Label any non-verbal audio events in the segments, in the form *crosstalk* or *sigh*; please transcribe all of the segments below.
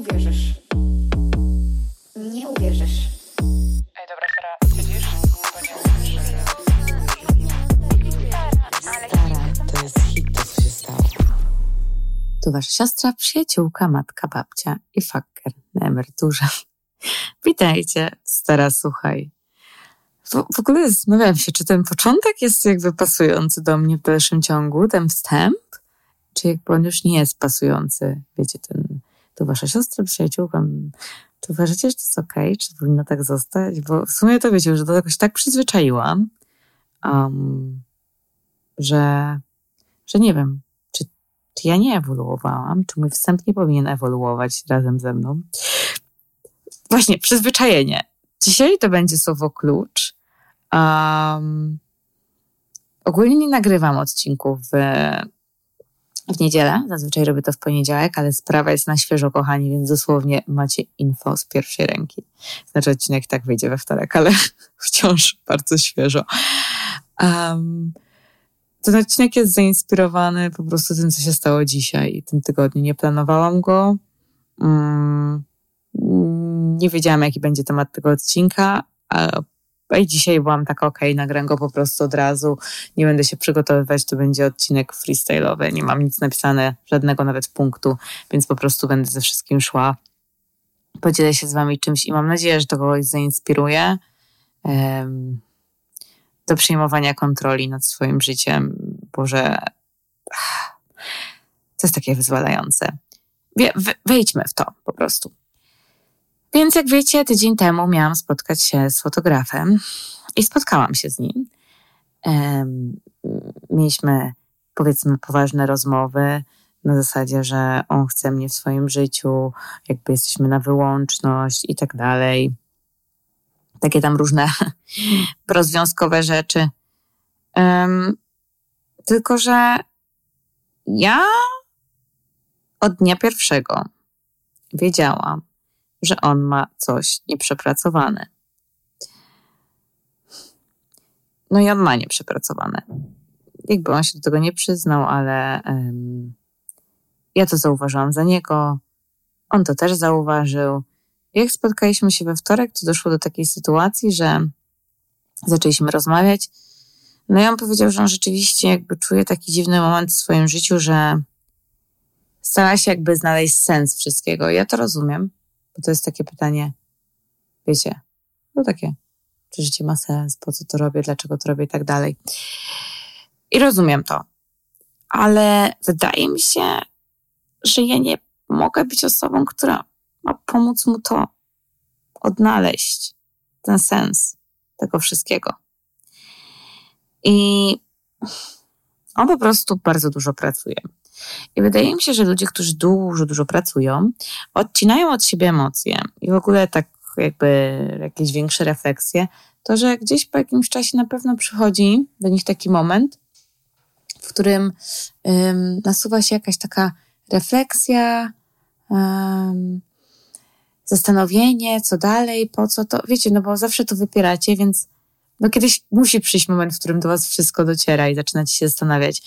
uwierzysz. Nie uwierzysz. Ej, dobra, Sara, nie Stara, to jest hit, to co się stało. Tu wasza siostra, przyjaciółka, matka, babcia i fakker na emeryturze. Witajcie, stara, słuchaj. W, w ogóle zastanawiam się, czy ten początek jest jakby pasujący do mnie w dalszym ciągu, ten wstęp, czy jakby on już nie jest pasujący. Wiecie, ten, tu wasza siostra, przyjaciółka, czy uważacie, że to jest okej, okay? czy powinno tak zostać? Bo w sumie to wiecie, że do tego się tak przyzwyczaiłam, um, że, że nie wiem, czy, czy ja nie ewoluowałam, czy mój wstęp nie powinien ewoluować razem ze mną. Właśnie, przyzwyczajenie. Dzisiaj to będzie słowo klucz. Um, ogólnie nie nagrywam odcinków w, w niedzielę. Zazwyczaj robię to w poniedziałek, ale sprawa jest na świeżo, kochani, więc dosłownie macie info z pierwszej ręki. Znaczy, odcinek tak wyjdzie we wtorek, ale *laughs* wciąż bardzo świeżo. Um, ten odcinek jest zainspirowany po prostu tym, co się stało dzisiaj i tym tygodniu. Nie planowałam go. Um, nie wiedziałam, jaki będzie temat tego odcinka, i dzisiaj byłam taka, okej, okay, nagram go po prostu od razu, nie będę się przygotowywać, to będzie odcinek freestyle'owy, nie mam nic napisane, żadnego nawet punktu, więc po prostu będę ze wszystkim szła. Podzielę się z wami czymś i mam nadzieję, że to kogoś zainspiruje um, do przejmowania kontroli nad swoim życiem, bo że to jest takie wyzwalające. Wejdźmy w to po prostu. Więc jak wiecie, tydzień temu miałam spotkać się z fotografem i spotkałam się z nim. Mieliśmy, powiedzmy, poważne rozmowy na zasadzie, że on chce mnie w swoim życiu, jakby jesteśmy na wyłączność i tak dalej. Takie tam różne *laughs* rozwiązkowe rzeczy. Um, tylko, że ja od dnia pierwszego wiedziałam, że on ma coś nieprzepracowane. No i on ma nieprzepracowane. Jakby on się do tego nie przyznał, ale um, ja to zauważyłam za niego. On to też zauważył. Jak spotkaliśmy się we wtorek, to doszło do takiej sytuacji, że zaczęliśmy rozmawiać. No i on powiedział, że on rzeczywiście jakby czuje taki dziwny moment w swoim życiu, że stara się jakby znaleźć sens wszystkiego. Ja to rozumiem. Bo to jest takie pytanie, wiecie, no takie, czy życie ma sens, po co to robię, dlaczego to robię i tak dalej. I rozumiem to. Ale wydaje mi się, że ja nie mogę być osobą, która ma pomóc mu to odnaleźć, ten sens tego wszystkiego. I on po prostu bardzo dużo pracuje. I wydaje mi się, że ludzie, którzy dużo, dużo pracują, odcinają od siebie emocje i w ogóle tak jakby jakieś większe refleksje, to że gdzieś po jakimś czasie na pewno przychodzi do nich taki moment, w którym nasuwa się jakaś taka refleksja, zastanowienie, co dalej, po co to, wiecie, no bo zawsze to wypieracie, więc no kiedyś musi przyjść moment, w którym do was wszystko dociera i zaczynacie się zastanawiać.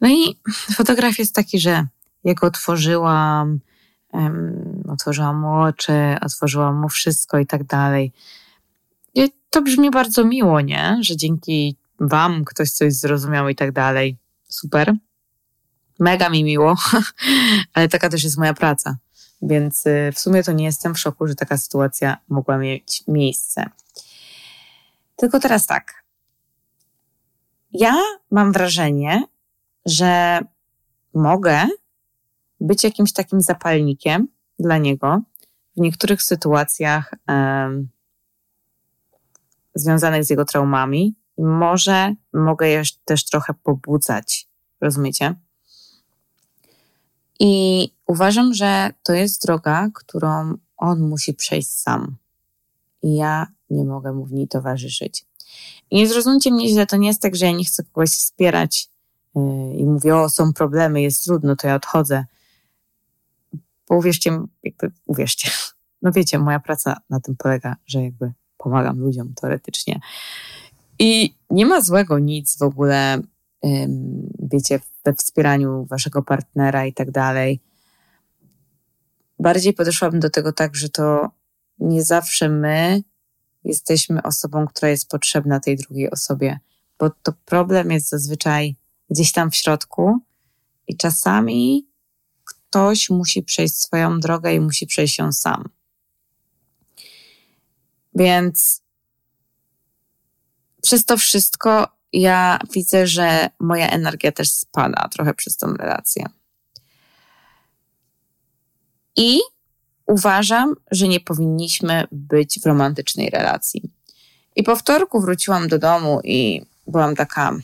No i fotograf jest taki, że jak otworzyłam, um, otworzyłam mu oczy, otworzyłam mu wszystko i tak dalej. I to brzmi bardzo miło, nie? Że dzięki wam ktoś coś zrozumiał i tak dalej. Super. Mega mi miło, *laughs* ale taka też jest moja praca. Więc y, w sumie to nie jestem w szoku, że taka sytuacja mogła mieć miejsce. Tylko teraz tak. Ja mam wrażenie, że mogę być jakimś takim zapalnikiem dla niego w niektórych sytuacjach um, związanych z jego traumami. Może mogę je też trochę pobudzać, rozumiecie? I uważam, że to jest droga, którą on musi przejść sam. I ja nie mogę mu w niej towarzyszyć. I nie zrozumcie mnie źle, to nie jest tak, że ja nie chcę kogoś wspierać i mówię, o, są problemy, jest trudno, to ja odchodzę. Bo uwierzcie, jakby, uwierzcie, *laughs* no wiecie, moja praca na tym polega, że jakby pomagam ludziom teoretycznie. I nie ma złego nic w ogóle, wiecie, we wspieraniu waszego partnera i tak dalej. bardziej podeszłabym do tego tak, że to nie zawsze my jesteśmy osobą, która jest potrzebna tej drugiej osobie, bo to problem jest zazwyczaj gdzieś tam w środku i czasami ktoś musi przejść swoją drogę i musi przejść ją sam. Więc przez to wszystko ja widzę, że moja energia też spada trochę przez tą relację. I uważam, że nie powinniśmy być w romantycznej relacji. I po wtorku wróciłam do domu i byłam taka,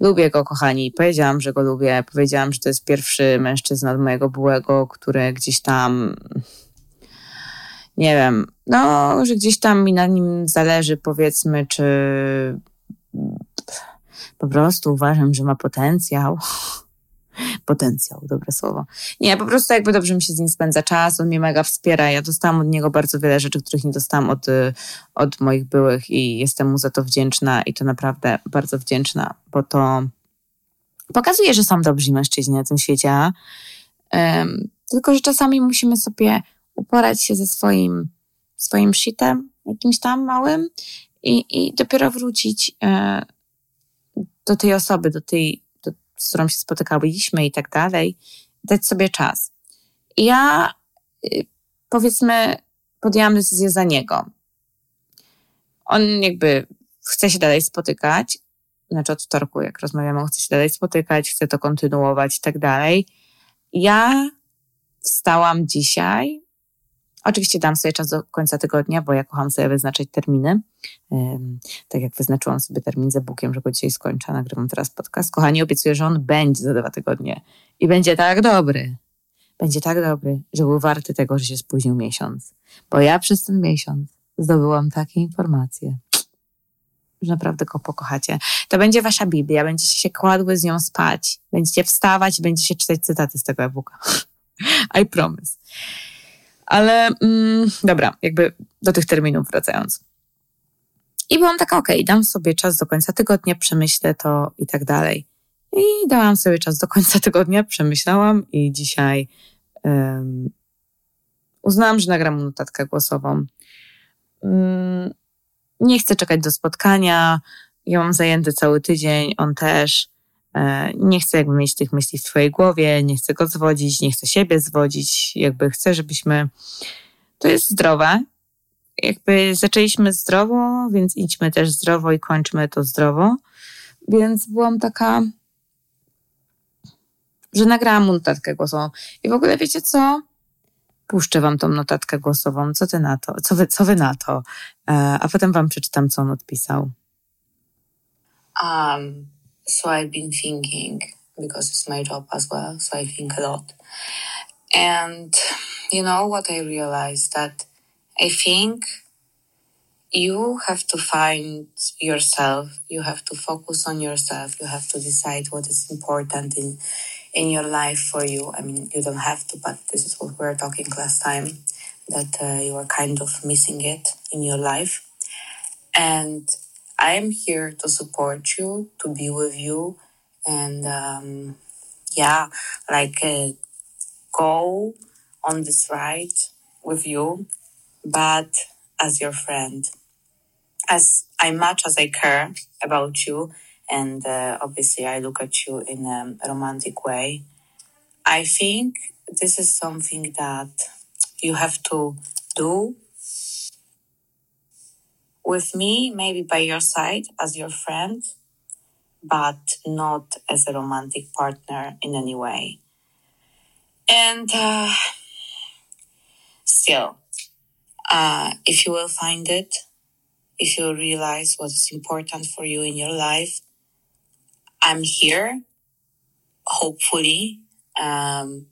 lubię go, kochani. Powiedziałam, że go lubię. Powiedziałam, że to jest pierwszy mężczyzna od mojego byłego, który gdzieś tam, nie wiem, no, że gdzieś tam mi na nim zależy, powiedzmy, czy po prostu uważam, że ma potencjał. Potencjał, dobre słowo. Nie, po prostu jakby dobrze mi się z nim spędza czas, on mnie mega wspiera. Ja dostałam od niego bardzo wiele rzeczy, których nie dostałam od, od moich byłych i jestem mu za to wdzięczna i to naprawdę bardzo wdzięczna, bo to pokazuje, że są dobrzy mężczyźni na tym świecie. Um, tylko, że czasami musimy sobie uporać się ze swoim, swoim shitem, jakimś tam małym i, i dopiero wrócić e, do tej osoby, do tej, z którą się spotykałyśmy i tak dalej, dać sobie czas. Ja, y, powiedzmy, podjęłam decyzję za niego. On jakby chce się dalej spotykać, znaczy od wtorku, jak rozmawiamy, on chce się dalej spotykać, chce to kontynuować i tak dalej. Ja wstałam dzisiaj Oczywiście dam sobie czas do końca tygodnia, bo ja kocham sobie wyznaczyć terminy. Tak jak wyznaczyłam sobie termin ze Bukiem, że go dzisiaj skończę, nagrywam teraz podcast. Kochani, obiecuję, że on będzie za dwa tygodnie i będzie tak dobry. Będzie tak dobry, że był warty tego, że się spóźnił miesiąc. Bo ja przez ten miesiąc zdobyłam takie informacje, że naprawdę go pokochacie. To będzie wasza Biblia, będziecie się kładły z nią spać, będziecie wstawać będziecie czytać cytaty z tego e-booka. *laughs* I promise. Ale mm, dobra, jakby do tych terminów wracając. I byłam taka, okej, okay, dam sobie czas do końca tygodnia, przemyślę to i tak dalej. I dałam sobie czas do końca *laughs* tygodnia, przemyślałam i dzisiaj um, uznałam, że nagram notatkę głosową. Um, nie chcę czekać do spotkania. Ja mam zajęty cały tydzień, on też. E, nie chcę jakby mieć tych myśli w twojej głowie, nie chcę go zwodzić, nie chcę siebie zwodzić, jakby chcę, żebyśmy, to jest zdrowe, jakby zaczęliśmy zdrowo, więc idźmy też zdrowo i kończmy to zdrowo, więc byłam taka, że nagrałam mu notatkę głosową i w ogóle wiecie co? Puszczę wam tą notatkę głosową, co ty na to, co wy, co wy na to, e, a potem wam przeczytam, co on odpisał. Um. So I've been thinking because it's my job as well. So I think a lot. And you know what I realized that I think you have to find yourself. You have to focus on yourself. You have to decide what is important in in your life for you. I mean, you don't have to, but this is what we were talking last time that uh, you are kind of missing it in your life. And I am here to support you, to be with you, and um, yeah, like uh, go on this ride with you, but as your friend. As I much as I care about you, and uh, obviously I look at you in a romantic way, I think this is something that you have to do with me, maybe by your side as your friend, but not as a romantic partner in any way. And uh, still, uh, if you will find it, if you realize what is important for you in your life, I'm here, hopefully, um,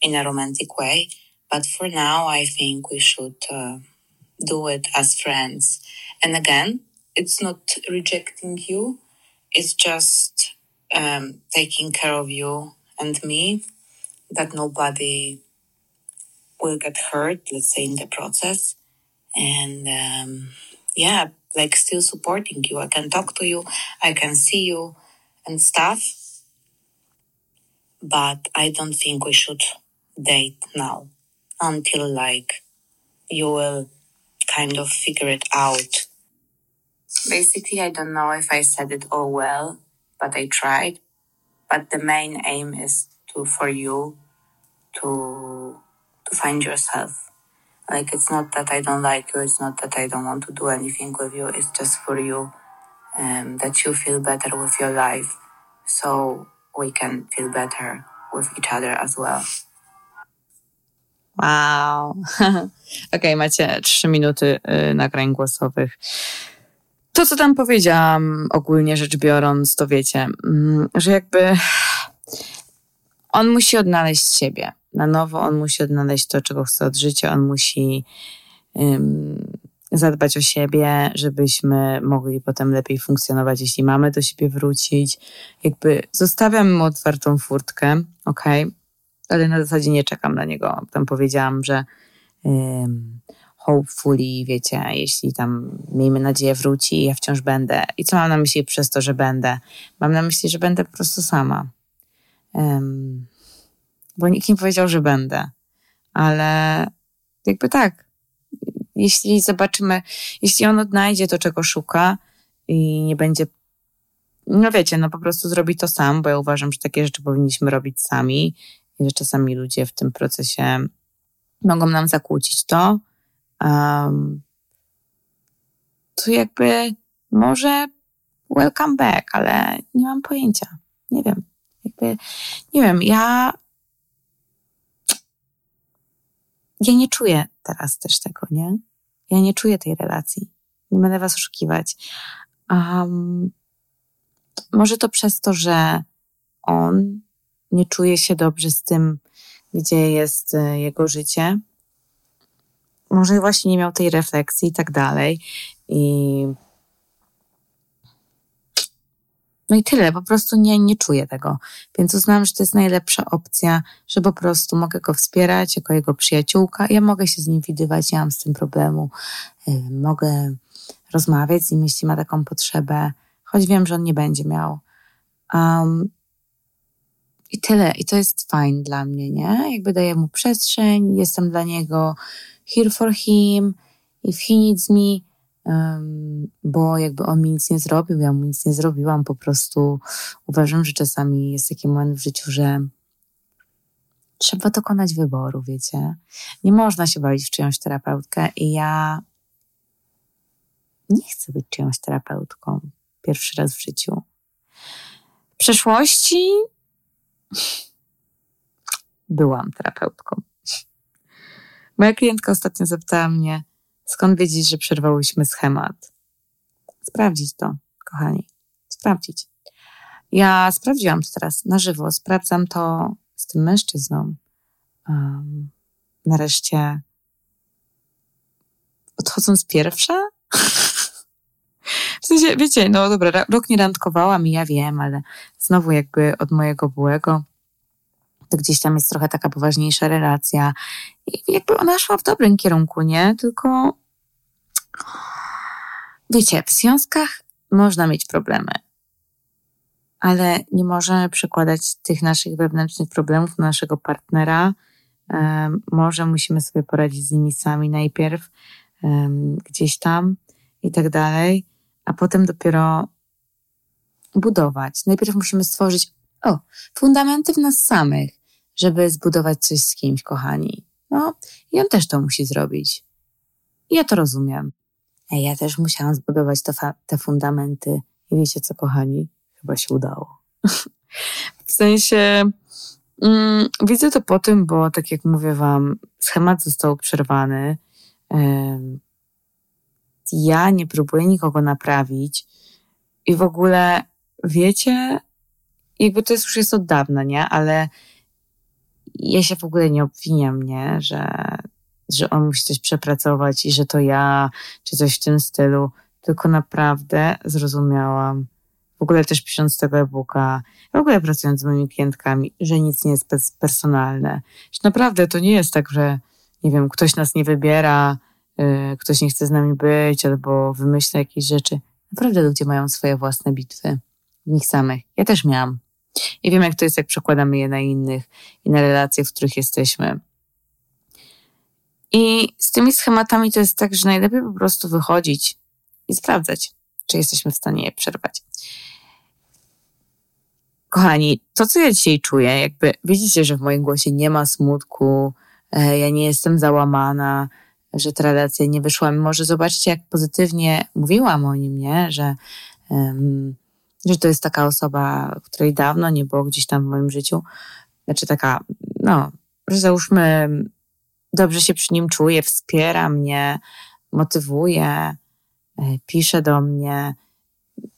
in a romantic way. But for now, I think we should. Uh, do it as friends. And again, it's not rejecting you, it's just um, taking care of you and me, that nobody will get hurt, let's say, in the process. And um, yeah, like still supporting you. I can talk to you, I can see you and stuff. But I don't think we should date now until like you will kind of figure it out. Basically, I don't know if I said it all well, but I tried. But the main aim is to for you to to find yourself. Like it's not that I don't like you, it's not that I don't want to do anything with you, it's just for you um, that you feel better with your life so we can feel better with each other as well. Wow. *laughs* Okej, macie trzy minuty y, nagrań głosowych. To, co tam powiedziałam, ogólnie rzecz biorąc, to wiecie, mm, że jakby on musi odnaleźć siebie. Na nowo on musi odnaleźć to, czego chce od życia. On musi ym, zadbać o siebie, żebyśmy mogli potem lepiej funkcjonować, jeśli mamy do siebie wrócić. Jakby zostawiam mu otwartą furtkę, okej, okay? Ale na zasadzie nie czekam na niego. Tam powiedziałam, że um, hopefully, wiecie, jeśli tam miejmy nadzieję wróci, ja wciąż będę. I co mam na myśli przez to, że będę? Mam na myśli, że będę po prostu sama. Bo nikt nie powiedział, że będę. Ale jakby tak, jeśli zobaczymy, jeśli on odnajdzie to, czego szuka i nie będzie, no wiecie, no po prostu zrobi to sam, bo ja uważam, że takie rzeczy powinniśmy robić sami i że czasami ludzie w tym procesie mogą nam zakłócić to, um, to jakby może welcome back, ale nie mam pojęcia. Nie wiem. Jakby, nie wiem, ja ja nie czuję teraz też tego, nie? Ja nie czuję tej relacji. Nie będę was oszukiwać. Um, może to przez to, że on nie czuje się dobrze z tym, gdzie jest e, jego życie. Może właśnie nie miał tej refleksji i tak dalej. I no i tyle, po prostu nie, nie czuję tego. Więc uznałam, że to jest najlepsza opcja, że po prostu mogę go wspierać jako jego przyjaciółka. Ja mogę się z nim widywać, nie mam z tym problemu. Y, mogę rozmawiać z nim, jeśli ma taką potrzebę, choć wiem, że on nie będzie miał. Um, I tyle. I to jest fajne dla mnie, nie? Jakby daję mu przestrzeń, jestem dla niego here for him. If he needs me, um, bo jakby on mi nic nie zrobił, ja mu nic nie zrobiłam, po prostu uważam, że czasami jest taki moment w życiu, że trzeba dokonać wyboru, wiecie. Nie można się bawić w czyjąś terapeutkę i ja nie chcę być czyjąś terapeutką pierwszy raz w życiu. W przeszłości byłam terapeutką. Moja klientka ostatnio zapytała mnie, Skąd wiedzieć, że przerwałyśmy schemat? Sprawdzić to, kochani. Sprawdzić. Ja sprawdziłam to teraz na żywo. Sprawdzam to z tym mężczyzną. Um, nareszcie odchodząc pierwsza? *laughs* W sensie, wiecie, no dobra, rok nie randkowałam i ja wiem, ale znowu jakby od mojego byłego to gdzieś tam jest trochę taka poważniejsza relacja. I jakby ona szła w dobrym kierunku, nie? Tylko wiecie, w związkach można mieć problemy, ale nie możemy przekładać tych naszych wewnętrznych problemów na naszego partnera. Może musimy sobie poradzić z nimi sami najpierw, gdzieś tam i tak dalej, a potem dopiero budować. Najpierw musimy stworzyć o, fundamenty w nas samych, żeby zbudować coś z kimś, kochani. No, i on też to musi zrobić. Ja to rozumiem. Ja też musiałam zbudować te fundamenty. I wiecie co, kochani? Chyba się udało. *laughs* w sensie, mm, widzę to po tym, bo tak jak mówię wam, schemat został przerwany. Ja nie próbuję nikogo naprawić. I w ogóle, wiecie, jakby to jest już jest od dawna, nie? Ale ja się w ogóle nie obwiniam, nie? Że, że on musi coś przepracować i że to ja, czy coś w tym stylu. Tylko naprawdę zrozumiałam, w ogóle też pisząc tego e-booka, w ogóle pracując z moimi klientkami, że nic nie jest personalne. Że naprawdę to nie jest tak, że nie wiem, ktoś nas nie wybiera, ktoś nie chce z nami być albo wymyśla jakieś rzeczy. Naprawdę ludzie mają swoje własne bitwy w nich samych. Ja też miałam. I wiem, jak to jest, jak przekładamy je na innych i na relacje, w których jesteśmy. I z tymi schematami to jest tak, że najlepiej po prostu wychodzić i sprawdzać, czy jesteśmy w stanie je przerwać. Kochani, to co ja dzisiaj czuję, jakby widzicie, że w moim głosie nie ma smutku, e, ja nie jestem załamana, że ta relacja nie wyszła. Może zobaczcie, jak pozytywnie mówiłam o nim, nie? Że, um, że to jest taka osoba, której dawno nie było gdzieś tam w moim życiu. Znaczy taka, no, że załóżmy, dobrze się przy nim czuję, wspiera mnie, motywuje, e, pisze do mnie.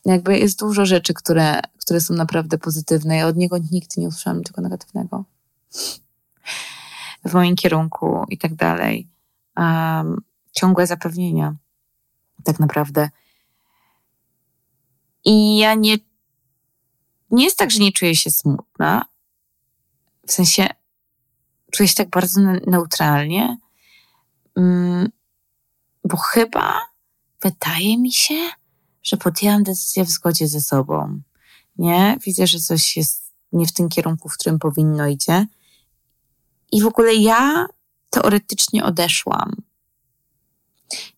Jakby jest dużo rzeczy, które, które są naprawdę pozytywne. Ja od niego nigdy nie usłyszałam niczego negatywnego w moim kierunku i tak dalej. Um, ciągłe zapewnienia, tak naprawdę. I ja nie, nie jest tak, że nie czuję się smutna. W sensie czuję się tak bardzo neutralnie, um, bo chyba wydaje mi się, że podjęłam decyzję w zgodzie ze sobą. Nie? Widzę, że coś jest nie w tym kierunku, w którym powinno idzie. I w ogóle ja teoretycznie odeszłam.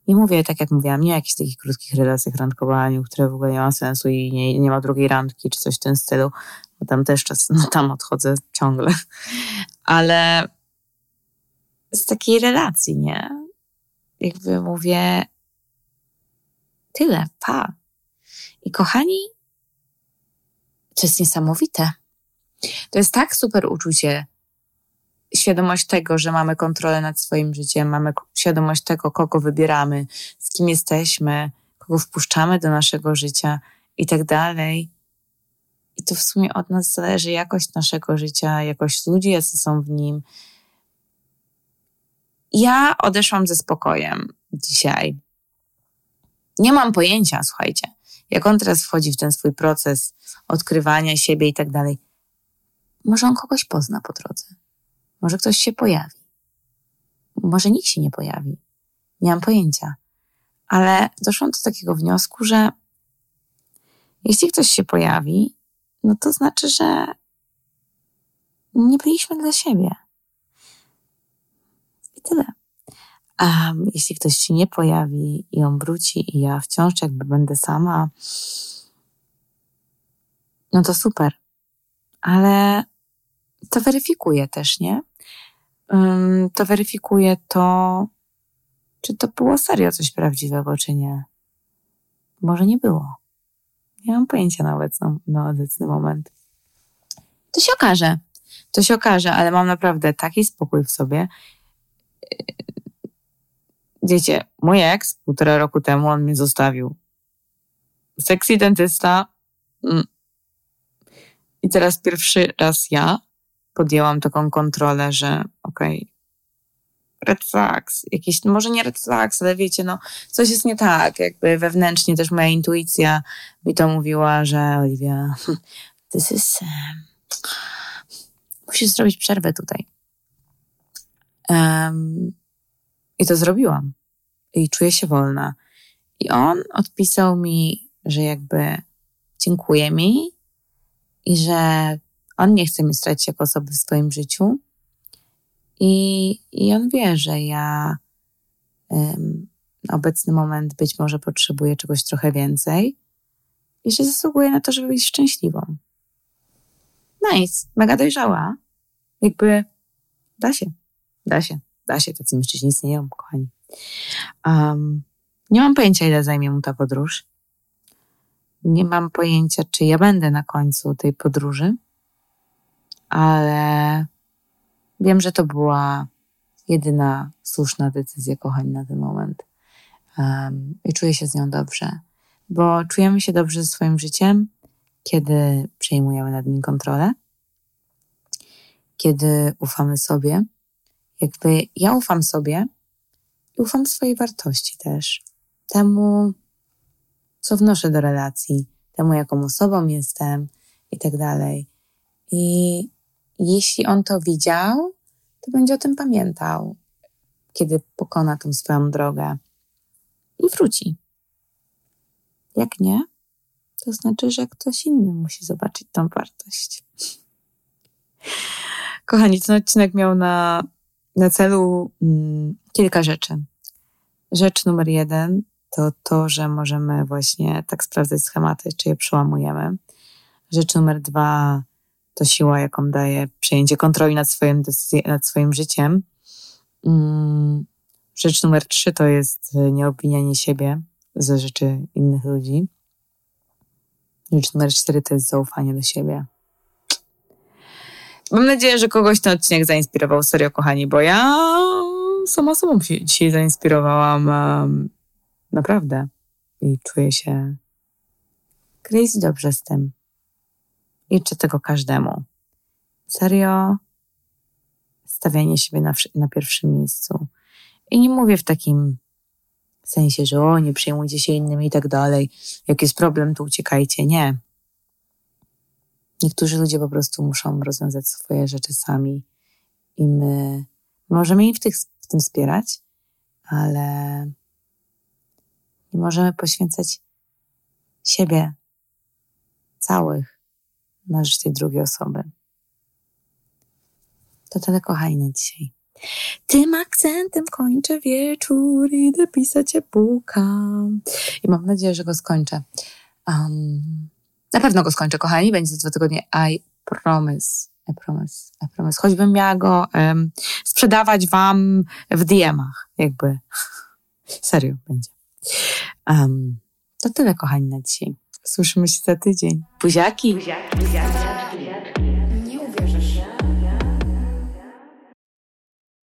Nie mówię tak, jak mówiłam, nie o jakichś takich krótkich relacjach, randkowaniu, które w ogóle nie ma sensu i nie, nie ma drugiej randki, czy coś w tym stylu, bo tam też czas, *laughs* no tam odchodzę ciągle. Ale z takiej relacji, nie? Jakby mówię, tyle, pa. I kochani, to jest niesamowite. To jest tak super uczucie, świadomość tego, że mamy kontrolę nad swoim życiem, mamy świadomość tego, kogo wybieramy, z kim jesteśmy, kogo wpuszczamy do naszego życia i tak dalej. I to w sumie od nas zależy jakość naszego życia, jakość ludzi, jacy są w nim. Ja odeszłam ze spokojem dzisiaj. Nie mam pojęcia, słuchajcie, jak on teraz wchodzi w ten swój proces odkrywania siebie i tak dalej. Może on kogoś pozna po drodze. Może ktoś się pojawi. Może nikt się nie pojawi. Nie mam pojęcia. Ale doszłam do takiego wniosku, że jeśli ktoś się pojawi, no to znaczy, że nie byliśmy dla siebie. I tyle. A jeśli ktoś się nie pojawi i on wróci i ja wciąż jakby będę sama, no to super. Ale to weryfikuje też, nie? To weryfikuje to, czy to było serio coś prawdziwego, czy nie. Może nie było. Nie mam pojęcia na, obecną, na obecny moment. To się okaże. To się okaże, ale mam naprawdę taki spokój w sobie. Wiecie, mój ex półtora roku temu on mnie zostawił. Sexy dentysta. Mm. I teraz pierwszy raz ja podjęłam taką kontrolę, że okej, okay, red flags, jakieś, może nie red flags, ale wiecie, no, coś jest nie tak, jakby wewnętrznie też moja intuicja mi to mówiła, że Oliwia, *laughs* this is, musisz zrobić przerwę tutaj. Um, I to zrobiłam. I czuję się wolna. I on odpisał mi, że jakby dziękuję mi i że on nie chce mnie stracić jako osoby w swoim życiu. I, i on wie, że ja um, obecny moment być może potrzebuję czegoś trochę więcej i że zasługuję na to, żeby być szczęśliwą. Nice, mega dojrzała. Jakby da się, da się, da się. Tacy mężczyźni istnieją, kochani. Um, nie mam pojęcia, ile zajmie mu ta podróż. Nie mam pojęcia, czy ja będę na końcu tej podróży ale wiem, że to była jedyna słuszna decyzja, kochani, na ten moment. Um, I czuję się z nią dobrze, bo czujemy się dobrze ze swoim życiem, kiedy przejmujemy nad nim kontrolę, kiedy ufamy sobie. Jakby ja ufam sobie i ufam swojej wartości też, temu, co wnoszę do relacji, temu, jaką osobą jestem i tak dalej. I jeśli on to widział, to będzie o tym pamiętał, kiedy pokona tą swoją drogę i wróci. Jak nie, to znaczy, że ktoś inny musi zobaczyć tą wartość. Kochani, ten odcinek miał na, na celu mm, kilka rzeczy. Rzecz numer jeden to to, że możemy właśnie tak sprawdzać schematy, czy je przełamujemy. Rzecz numer dwa to siła, jaką daje przejęcie kontroli nad swoim, nad swoim życiem. Mm, rzecz numer trzy to jest nieobwinianie siebie za rzeczy innych ludzi. Rzecz numer cztery to jest zaufanie do siebie. Mam nadzieję, że kogoś ten odcinek zainspirował. Serio, kochani, bo ja sama sobą się dzisiaj zainspirowałam. Naprawdę. I czuję się crazy dobrze z tym. I życzę tego każdemu. Serio, stawianie siebie na, na pierwszym miejscu. I nie mówię w takim sensie, że o, nie przejmujcie się innymi i tak dalej. Jak jest problem, to uciekajcie. Nie. Niektórzy ludzie po prostu muszą rozwiązać swoje rzeczy sami i my możemy ich w, tych, w tym wspierać, ale nie możemy poświęcać siebie całych na rzecz tej drugiej osoby. To tyle kochani na dzisiaj. Tym akcentem kończę wieczór, idę pisać e-booka. I mam nadzieję, że go skończę. Um, na pewno go skończę, kochani. Będzie za dwa tygodnie. I promise. I promise. I promise. Choćbym miała go um, sprzedawać wam w DM-ach. Jakby. *laughs* Serio będzie. Um, to tyle, kochani, na dzisiaj. Słyszymy się za tydzień. Buziaki. Buziaki, buziaki.